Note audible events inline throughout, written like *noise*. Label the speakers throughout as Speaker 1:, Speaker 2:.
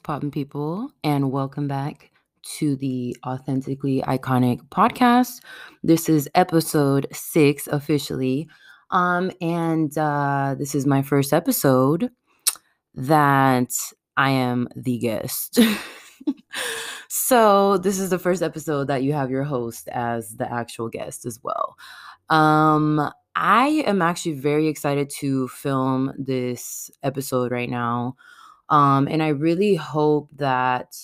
Speaker 1: What's poppin', people? And welcome back to the Authentically Iconic podcast. This is episode six officially. Um, and uh, this is my first episode that I am the guest. *laughs* so, this is the first episode that you have your host as the actual guest as well. Um, I am actually very excited to film this episode right now. Um, and I really hope that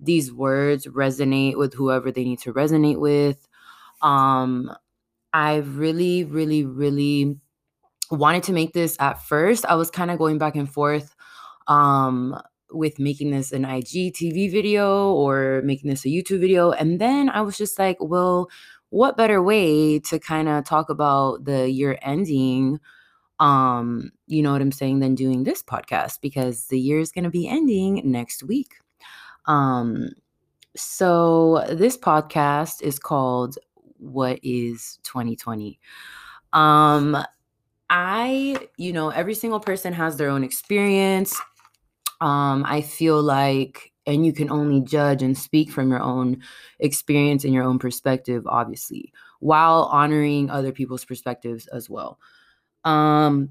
Speaker 1: these words resonate with whoever they need to resonate with. Um, I really, really, really wanted to make this at first. I was kind of going back and forth um, with making this an IGTV video or making this a YouTube video. And then I was just like, well, what better way to kind of talk about the year ending? Um you know what i'm saying than doing this podcast because the year is going to be ending next week. Um so this podcast is called what is 2020 um i you know every single person has their own experience. Um i feel like and you can only judge and speak from your own experience and your own perspective obviously while honoring other people's perspectives as well um,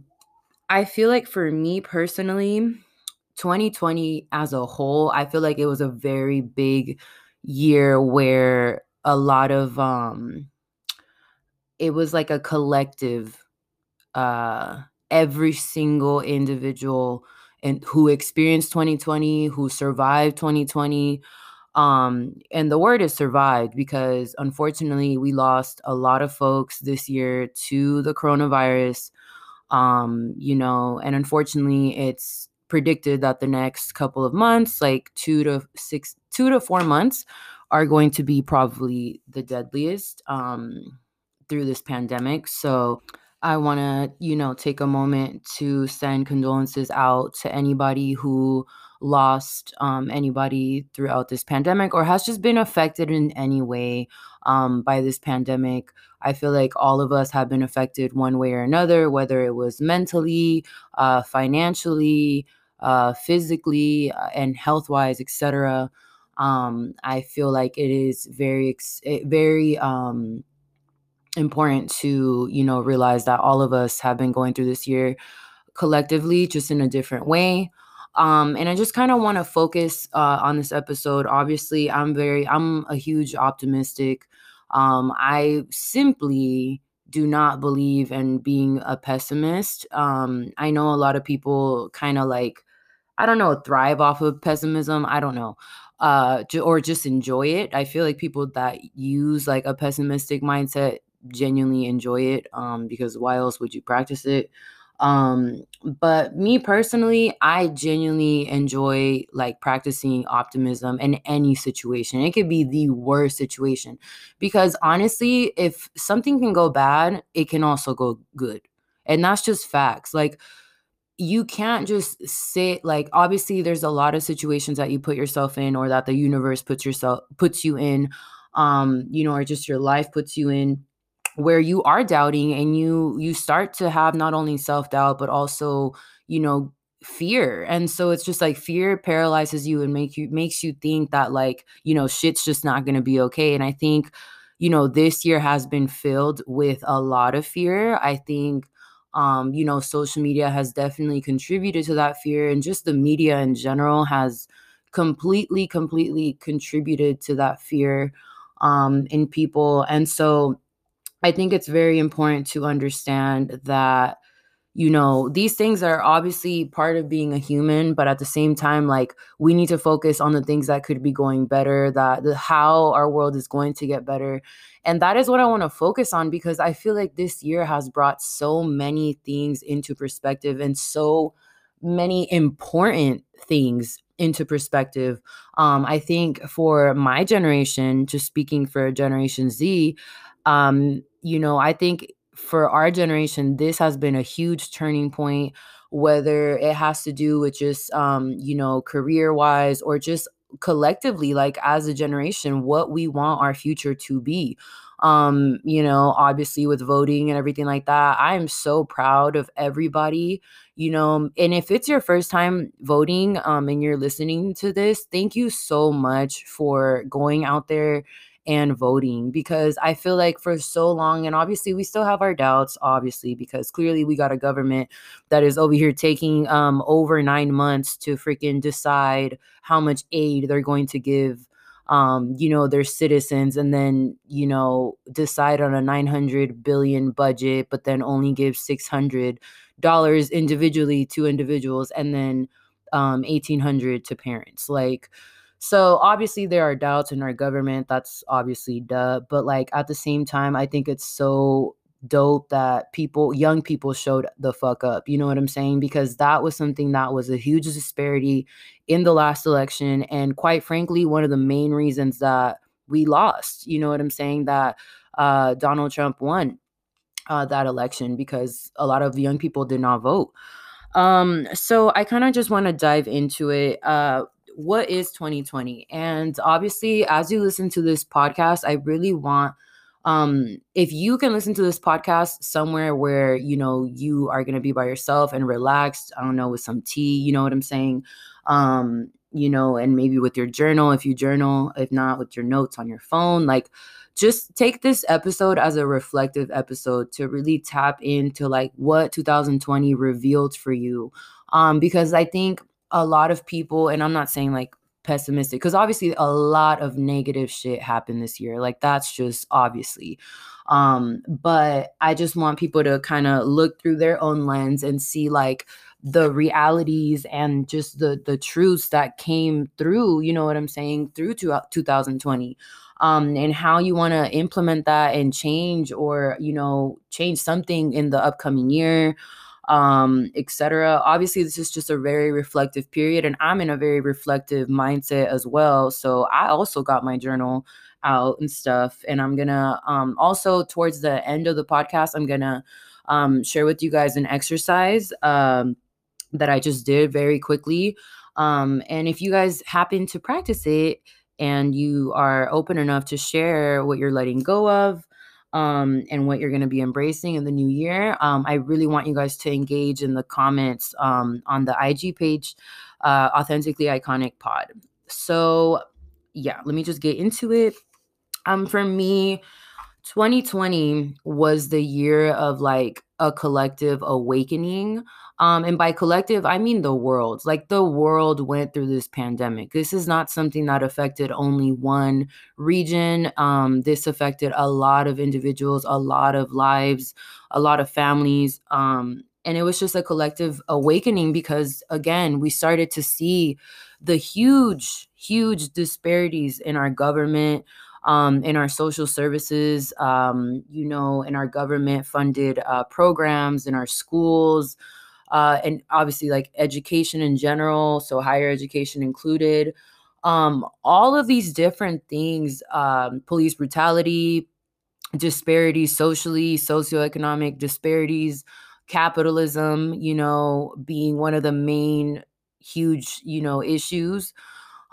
Speaker 1: I feel like for me personally, 2020 as a whole, I feel like it was a very big year where a lot of um it was like a collective uh every single individual and who experienced 2020, who survived 2020 um and the word is survived because unfortunately we lost a lot of folks this year to the coronavirus um you know and unfortunately it's predicted that the next couple of months like 2 to 6 2 to 4 months are going to be probably the deadliest um through this pandemic. So I want to, you know, take a moment to send condolences out to anybody who lost um, anybody throughout this pandemic or has just been affected in any way um, by this pandemic. I feel like all of us have been affected one way or another, whether it was mentally, uh, financially, uh, physically, uh, and health wise, etc. Um, I feel like it is very, eh, very um, important to you know realize that all of us have been going through this year collectively, just in a different way. Um, and I just kind of want to focus uh, on this episode. Obviously, I'm very, I'm a huge optimistic um, I simply do not believe in being a pessimist. Um, I know a lot of people kind of like, I don't know, thrive off of pessimism. I don't know. Uh, or just enjoy it. I feel like people that use like a pessimistic mindset genuinely enjoy it um, because why else would you practice it? Um, but me personally, I genuinely enjoy like practicing optimism in any situation. It could be the worst situation because honestly, if something can go bad, it can also go good. And that's just facts. Like, you can't just sit like obviously there's a lot of situations that you put yourself in or that the universe puts yourself puts you in um you know or just your life puts you in where you are doubting and you you start to have not only self-doubt but also you know fear. And so it's just like fear paralyzes you and make you makes you think that like you know shit's just not going to be okay. And i think you know this year has been filled with a lot of fear. I think um you know social media has definitely contributed to that fear and just the media in general has completely completely contributed to that fear um in people. And so I think it's very important to understand that you know these things are obviously part of being a human but at the same time like we need to focus on the things that could be going better that the how our world is going to get better. And that is what i want to focus on because i feel like this year has brought so many things into perspective and so many important things into perspective. Um i think for my generation just speaking for generation z um you know, I think for our generation, this has been a huge turning point, whether it has to do with just, um, you know, career wise or just collectively, like as a generation, what we want our future to be. um you know obviously with voting and everything like that i am so proud of everybody you know and if it's your first time voting um and you're listening to this thank you so much for going out there and voting because I feel like for so long, and obviously we still have our doubts, obviously, because clearly we got a government that is over here taking um, over nine months to freaking decide how much aid they're going to give um, you know, their citizens and then, you know, decide on a 900 billion budget, but then only give $600 individually to individuals and then um, 1800 to parents. Like, so obviously there are doubts in our government. That's obviously duh. But like at the same time, I think it's so dope that people, young people showed the fuck up. You know what I'm saying? Because that was something that was a huge disparity in the last election. And quite frankly, one of the main reasons that we lost, you know what I'm saying? That uh, Donald Trump won uh, that election because a lot of young people did not vote. Um, so I kind of just want to dive into it. Uh, what is 2020? And obviously, as you listen to this podcast, I really want um if you can listen to this podcast somewhere where you know you are going to be by yourself and relaxed i don't know with some tea you know what i'm saying um you know and maybe with your journal if you journal if not with your notes on your phone like just take this episode as a reflective episode to really tap into like what 2020 revealed for you um because i think a lot of people, and I'm not saying like pessimistic, because obviously a lot of negative shit happened this year. Like that's just obviously. Um, but I just want people to kind of look through their own lens and see like the realities and just the the truths that came through, you know what I'm saying, through to 2020 um, and how you want to implement that and change or you know change something in the upcoming year um, etc. Obviously, this is just a very reflective period, and I'm in a very reflective mindset as well. So I also got my journal out and stuff, and I'm gonna um, also towards the end of the podcast, I'm gonna um, share with you guys an exercise um, that I just did very quickly. Um, and if you guys happen to practice it and you are open enough to share what you're letting go of, um, and what you're going to be embracing in the new year. Um, I really want you guys to engage in the comments um, on the IG page, uh, Authentically Iconic Pod. So, yeah, let me just get into it. Um, for me, 2020 was the year of like a collective awakening. Um, and by collective, I mean the world. Like the world went through this pandemic. This is not something that affected only one region. Um, this affected a lot of individuals, a lot of lives, a lot of families. Um, and it was just a collective awakening because, again, we started to see the huge, huge disparities in our government um, in our social services, um, you know, in our government funded uh, programs, in our schools, uh, and obviously like education in general, so higher education included. Um, all of these different things, um, police brutality, disparities socially, socioeconomic disparities, capitalism, you know, being one of the main huge, you know, issues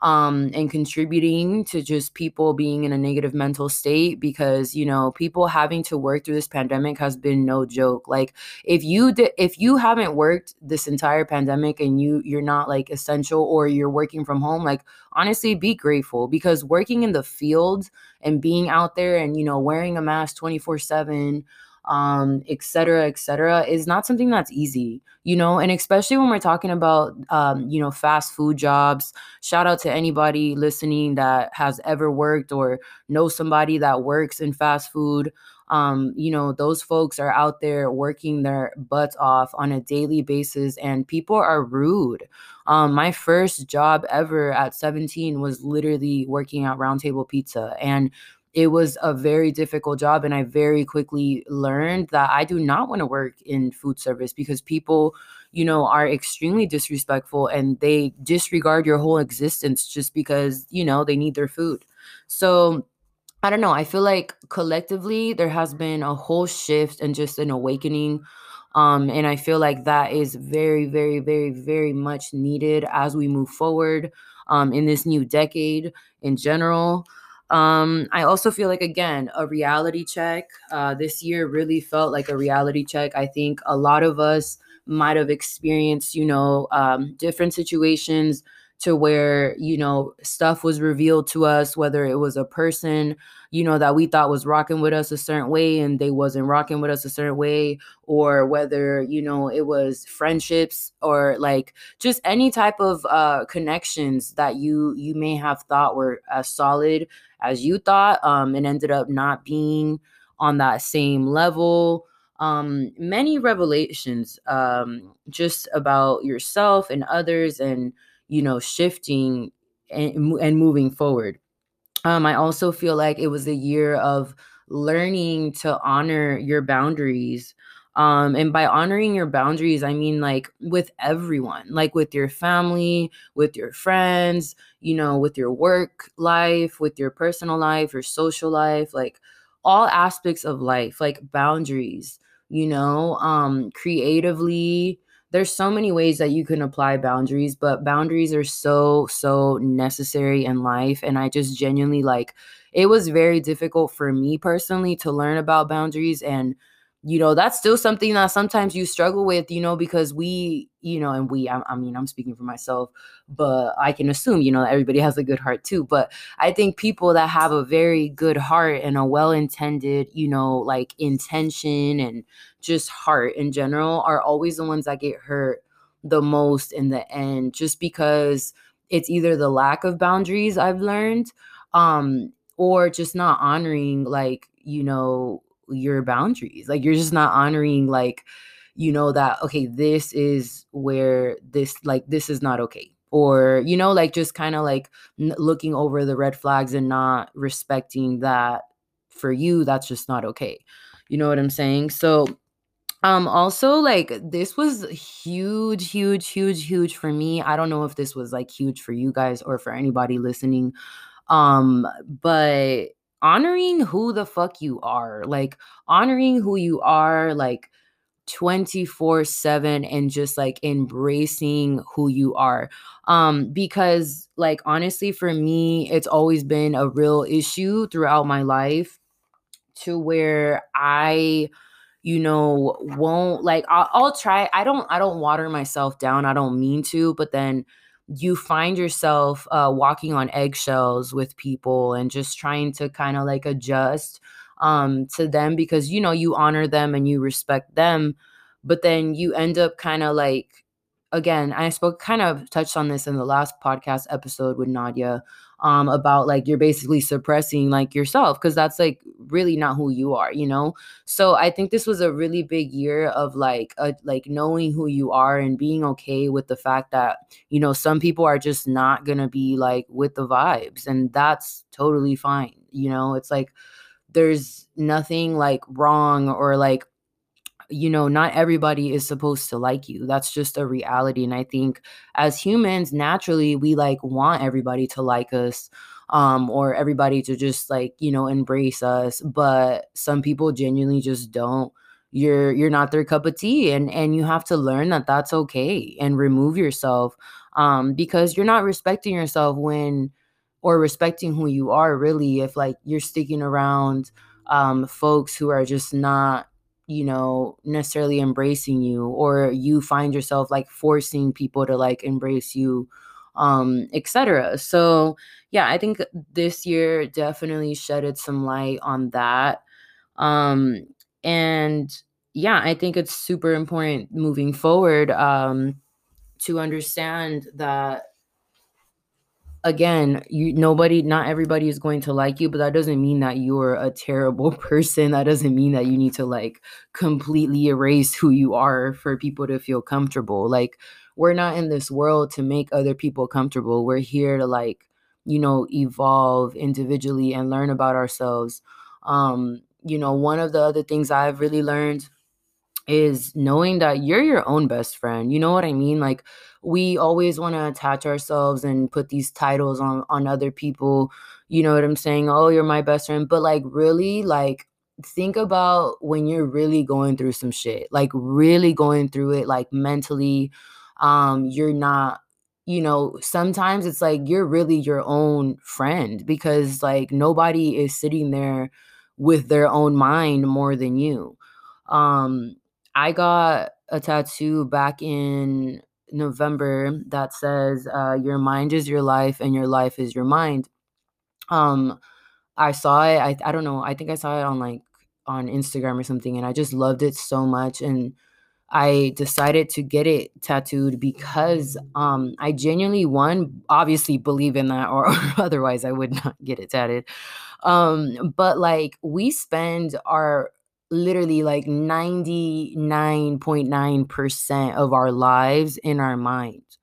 Speaker 1: um, and contributing to just people being in a negative mental state because you know people having to work through this pandemic has been no joke. Like if you if you haven't worked this entire pandemic and you you're not like essential or you're working from home like honestly be grateful because working in the field and being out there and you know wearing a mask 24 7 um, et cetera, et cetera, is not something that's easy, you know, and especially when we're talking about, um, you know, fast food jobs. Shout out to anybody listening that has ever worked or know somebody that works in fast food. Um, you know, those folks are out there working their butts off on a daily basis, and people are rude. Um, my first job ever at 17 was literally working at Roundtable Pizza, and it was a very difficult job and i very quickly learned that i do not want to work in food service because people you know are extremely disrespectful and they disregard your whole existence just because you know they need their food. So i don't know i feel like collectively there has been a whole shift and just an awakening um, and i feel like that is very very very very much needed as we move forward um, in this new decade in general Um, I also feel like again a reality check. Uh, this year really felt like a reality check. I think a lot of us might have experienced, you know, um, different situations to where you know stuff was revealed to us whether it was a person you know that we thought was rocking with us a certain way and they wasn't rocking with us a certain way or whether you know it was friendships or like just any type of uh connections that you you may have thought were as solid as you thought um and ended up not being on that same level. Um many revelations um just about yourself and others and you know shifting and, and moving forward um i also feel like it was a year of learning to honor your boundaries. Um and by honoring your boundaries i mean like with everyone like with your family with your friends you know with your work life with your personal life your social life like all aspects of life like boundaries you know um creatively there's so many ways that you can apply boundaries, but boundaries are so, so necessary in life. And I just genuinely like it was very difficult for me personally to learn about boundaries and you know that's still something that sometimes you struggle with you know because we you know and we I, I, mean i'm speaking for myself but i can assume you know everybody has a good heart too but i think people that have a very good heart and a well-intended you know like intention and just heart in general are always the ones that get hurt the most in the end just because it's either the lack of boundaries i've learned um or just not honoring like you know your boundaries. Like you're just not honoring like you know that okay, this is where this like this is not okay. Or you know like just kind of like n- looking over the red flags and not respecting that for you that's just not okay. You know what I'm saying? So um also like this was huge huge huge huge for me. I don't know if this was like huge for you guys or for anybody listening. Um but honoring who the fuck you are, like honoring who you are, like 24 7 and just like embracing who you are. Um because like honestly for me it's always been a real issue throughout my life to where i you know won't like I'll, I'll try i don't i don't water myself down i don't mean to but then you find yourself uh, walking on eggshells with people and just trying to kind of like adjust um, to them because you know you honor them and you respect them but then you end up kind of like again i spoke kind of touched on this in the last podcast episode with nadia um, about like you're basically suppressing like yourself because that's like really not who you are, you know. So I think this was a really big year of like a, like knowing who you are and being okay with the fact that you know some people are just not gonna be like with the vibes, and that's totally fine. You know, it's like there's nothing like wrong or like you know, not everybody is supposed to like you. That's just a reality. And I think as humans, naturally, we like want everybody to like us um or everybody to just like you know embrace us but some people genuinely just don't you're you're not their cup of tea and and you have to learn that that's okay and remove yourself um because you're not respecting yourself when or respecting who you are really if like you're sticking around um folks who are just not you know necessarily embracing you or you find yourself like forcing people to like embrace you um etc so yeah i think this year definitely shedded some light on that um and yeah i think it's super important moving forward um to understand that again, you nobody not everybody is going to like you, but that doesn't mean that you're a terrible *laughs* person. That doesn't mean that you need to like completely erase who you are for people to feel comfortable. Like we're not in this world to make other people comfortable. We're here to like, you know, evolve individually and learn about ourselves. Um, you know, one of the other things I've really learned is knowing that you're your own best friend. You know what I mean? Like we always want to attach ourselves and put these titles on on other people. You know what I'm saying? Oh, you're my best friend, but like really like think about when you're really going through some shit. Like really going through it like mentally um you're not you know, sometimes it's like you're really your own friend because like nobody is sitting there with their own mind more than you. Um I got a tattoo back in November that says uh your mind is your life and your life is your mind. Um I saw it I I don't know, I think I saw it on like on Instagram or something and I just loved it so much and I decided to get it tattooed because um I genuinely one obviously believe in that or, or *laughs* otherwise I would not get it tatted. Um but like we spend our literally like 99.9% of our lives in our minds.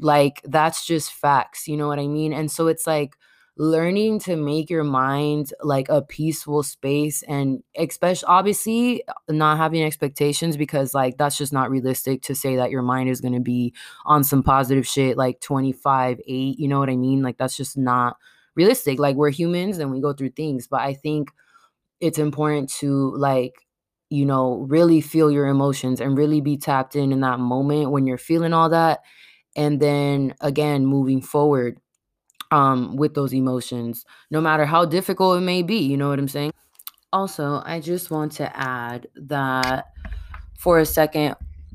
Speaker 1: Like that's just facts, you know what I mean? And so it's like learning to make your mind like a peaceful space and especially obviously not having expectations because like that's just not realistic to say that your mind is going to be on some positive shit like 25 8 you know what i mean like that's just not realistic like we're humans and we go through things but i think it's important to like you know really feel your emotions and really be tapped in in that moment when you're feeling all that and then again moving forward um with those emotions no matter how difficult it may be you know what i'm saying? Also i just want to add that for a second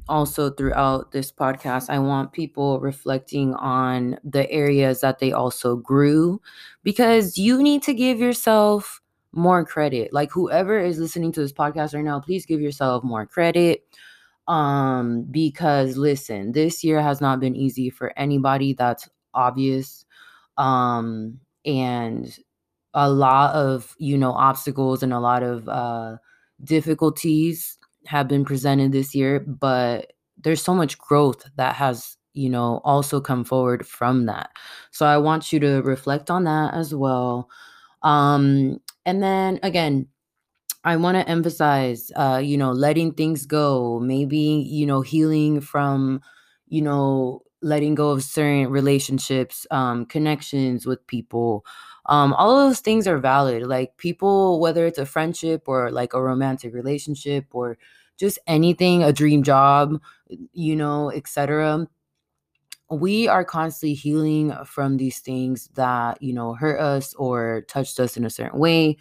Speaker 1: also throughout this podcast i want people reflecting on the areas that they also grew because you need to give yourself more credit. Like whoever is listening to this podcast right now please give yourself more credit um because listen this year has not been easy for anybody that's obvious um and a lot of you know obstacles and a lot of uh difficulties have been presented this year but there's so much growth that has you know also come forward from that. So i want you to reflect on that as well. Um and then again I want to emphasize, uh, you know, letting things go, maybe, you know, healing from, you know, letting go of certain relationships, um, connections with people. Um, all of those things are valid. Like people, whether it's a friendship or like a romantic relationship or just anything, a dream job, you know, etc. We are constantly healing from these things that, you know, hurt us or touched us in a certain way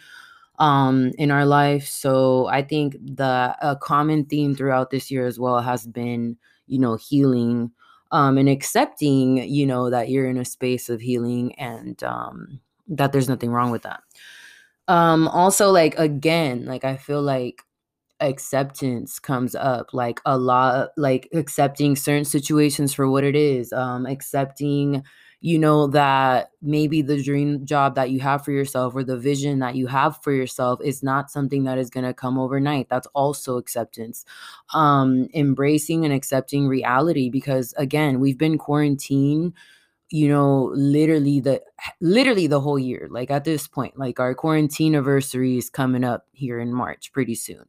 Speaker 1: um in our life. So i think the a common theme throughout this year as well has been you know healing um and accepting you know that you're in a space of healing and um that there's nothing wrong with that. Um also like again like i feel like acceptance comes up like a lot like accepting certain situations for what it is um accepting you know that maybe the dream job that you have for yourself or the vision that you have for yourself is not something that is going to come overnight. That's also acceptance. Um embracing and accepting reality because again we've been quarantined you know literally the literally the whole year like at this point like our quarantine anniversary is coming up here in march pretty soon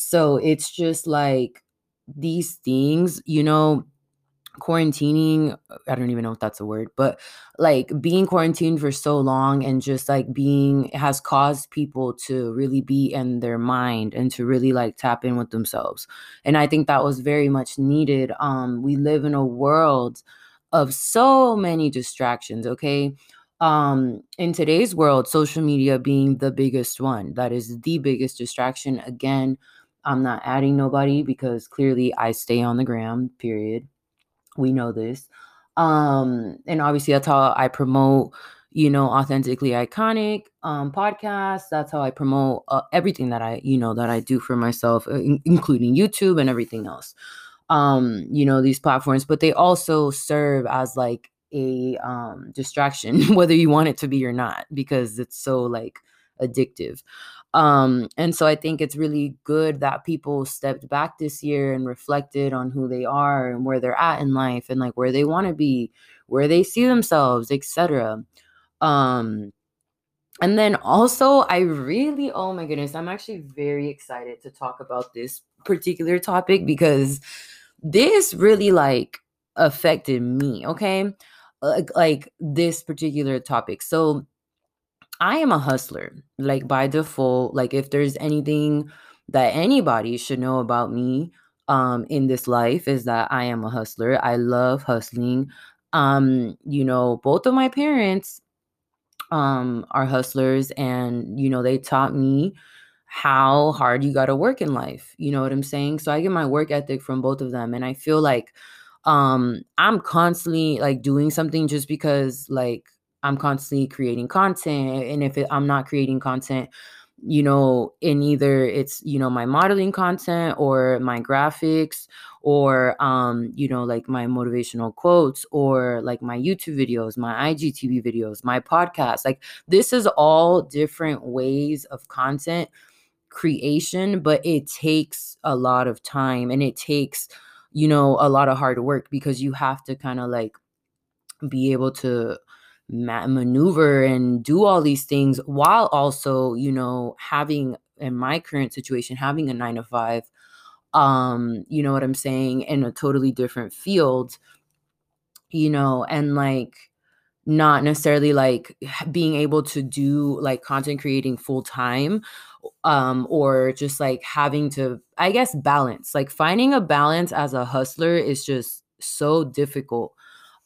Speaker 1: so it's just like these things you know quarantining i don't even know if that's a word but like being quarantined for so long and just like being has caused people to really be in their mind and to really like tap in with themselves. And i think that was very much needed um we live in a world of so many distractions okay? Um in today's world social media being the biggest one that is the biggest distraction again i'm not adding nobody because clearly i stay on the gram period we know this. Um, and obviously that's how I promote, you know, authentically iconic um podcast. That's how I promote uh, everything that I, you know, that I do for myself, uh, in- including YouTube and everything else. Um, you know, these platforms, but they also serve as like a um distraction *laughs* whether you want it to be or not because it's so like addictive um, and so I think it's really good that people stepped back this year and reflected on who they are and where they're at in life and like where they want to be, where they see themselves, etc. Um, and then also, I really, oh my goodness, I'm actually very excited to talk about this particular topic because this really like affected me, okay? Like, like this particular topic. So, I am a hustler. Like by default, like if there's anything that anybody should know about me um in this life is that I am a hustler. I love hustling. um you know both of my parents um are hustlers and you know they taught me how hard you got to work in life you know what i'm saying so i get my work ethic from both of them and i feel like um i'm constantly like doing something just because like i'm constantly creating content and if it, i'm not creating content you know in either it's you know my modeling content or my graphics or um you know like my motivational quotes or like my youtube videos my igtv videos my podcast like this is all different ways of content creation but it takes a lot of time and it takes you know a lot of hard work because you have to kind of like be able to ma- maneuver and do all these things while also you know having in my current situation having a 9 to 5 um you know what i'm saying in a totally different field you know and like not necessarily like being able to do like content creating full time um or just like having to i guess balance. Like finding a balance as a hustler is just so difficult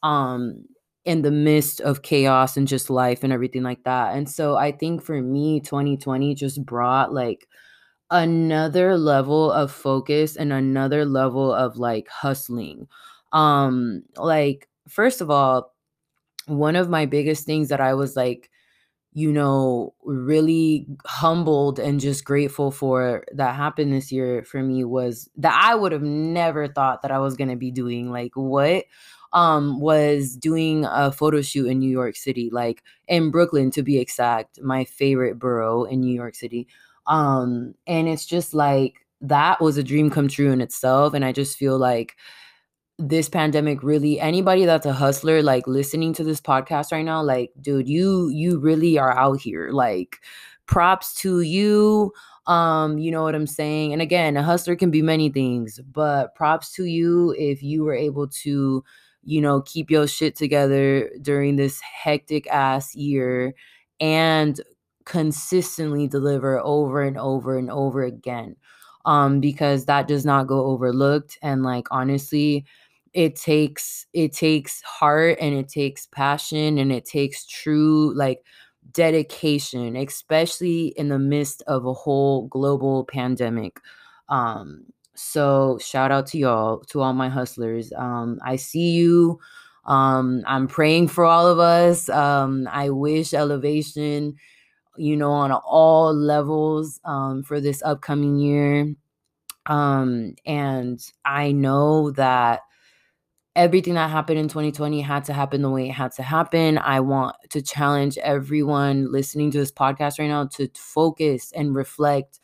Speaker 1: um in the midst of chaos and just life and everything like that and so i think for me 2020 just brought like another level of focus and another level of like hustling. Um like first of all one of my biggest things that I was like, you know, really humbled and just grateful for that happened this year for me was that I would have never thought that I was going to be doing like what um was doing a photo shoot in New York City like in Brooklyn to be exact my favorite borough in New York City. Um and it's just like that was a dream come true in itself and I just feel like this pandemic really anybody that's a hustler like listening to this podcast right now like dude you you really are out here. Like props to you. Um you know what i'm saying? And again a hustler can be many things but props to you if you were able to you know keep your shit together during this hectic ass year and consistently deliver over and over and over again um because that does not go overlooked and like honestly it takes it takes heart and it takes passion and it takes true like dedication especially in the midst of a whole global pandemic um so shout out to y'all to all my hustlers um i see you um i'm praying for all of us um i wish elevation you know on all levels um for this upcoming year um and i know that everything that happened in 2020 had to happen the way it had to happen. I want to challenge everyone listening to this podcast right now to focus and reflect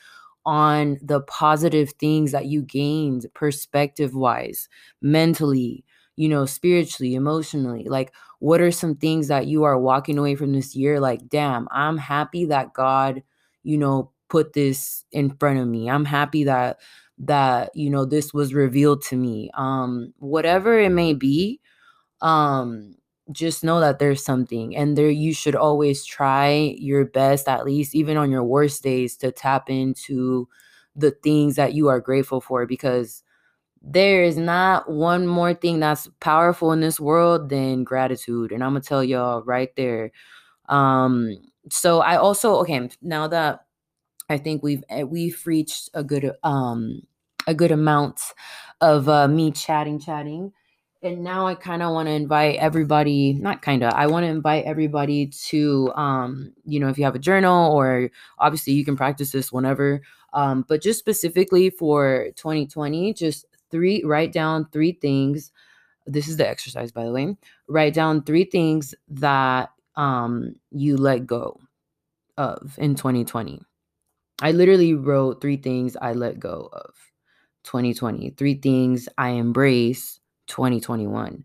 Speaker 1: on the positive things that you gained perspective wise, mentally, you know, spiritually, emotionally. Like, what are some things that you are walking away from this year? Like, damn, I'm happy that God, you know, put this in front of me. I'm happy that that you know this was revealed to me um whatever it may be um just know that there's something and there you should always try your best at least even on your worst days to tap into the things that you are grateful for because there is not one more thing that's powerful in this world than gratitude and i'm gonna tell y'all right there um so i also okay now that I think we've eh, we've reached a good um a good amount of uh, me chatting, chatting. And now I kind of want to invite everybody, not kind of, I want to invite everybody to, um, you know, if you have a journal or obviously you can practice this whenever, um, but just specifically for 2020, just three, write down three things. This is the exercise, by the way. Write down three things that um, you let go of in 2020. I literally wrote three things I let go of 2020. Three things I embrace 2021.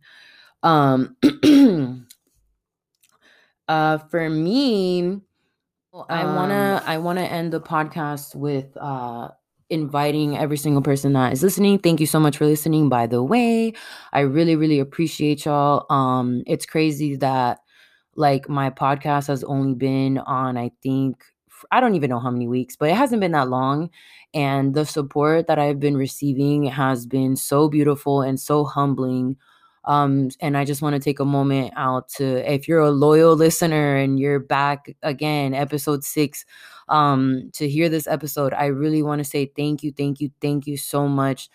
Speaker 1: Um *clears throat* uh for me, I want to I want to end the podcast with uh inviting every single person that is listening. Thank you so much for listening by the way. I really really appreciate y'all. Um it's crazy that like my podcast has only been on I think I don't even know how many weeks, but it hasn't been that long. And the support that I've been receiving has been so beautiful and so humbling. Um, and I just want to take a moment out to, if you're a loyal listener and you're back again, episode six, um, to hear this episode, I really want to say thank you, thank you, thank you so much.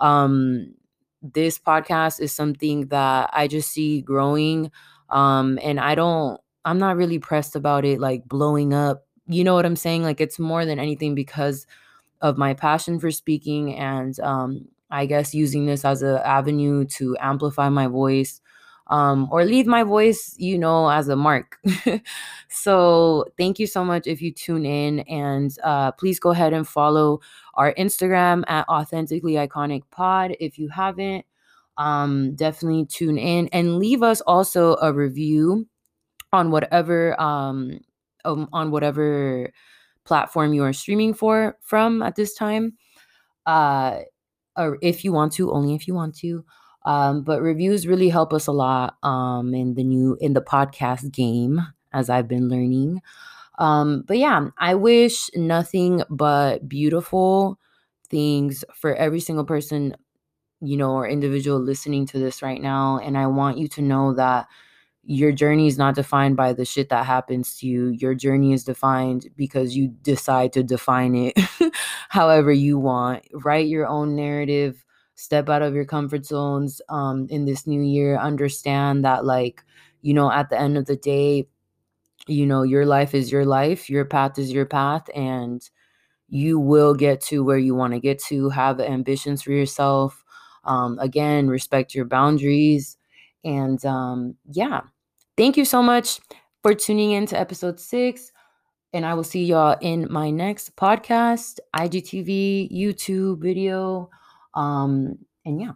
Speaker 1: Um, this podcast is something that I just see growing. Um, and I don't, I'm not really pressed about it like blowing up. You know what I'm saying? Like it's more than anything because of my passion for speaking and um, I guess using this as an avenue to amplify my voice um, or leave my voice, you know, as a mark. *laughs* so thank you so much if you tune in and uh, please go ahead and follow our Instagram at authentically iconic pod if you haven't. Um, definitely tune in and leave us also a review on whatever um, um on whatever platform you are streaming for from at this time. Uh, or if you want to, only if you want to. Um, but reviews really help us a lot um, in the new in the podcast game, as I've been learning. Um, but yeah, I wish nothing but beautiful things for every single person, you know, or individual listening to this right now. And I want you to know that your journey is not defined by the shit that happens to you. Your journey is defined because you decide to define it *laughs* however you want. Write your own narrative, step out of your comfort zones um, in this new year. Understand that, like, you know, at the end of the day, you know, your life is your life, your path is your path, and you will get to where you want to get to. Have ambitions for yourself. Um, again, respect your boundaries and um, yeah, thank you so much for tuning in to episode six. And I will see y'all in my next podcast, IGTV, YouTube video. Um, and yeah.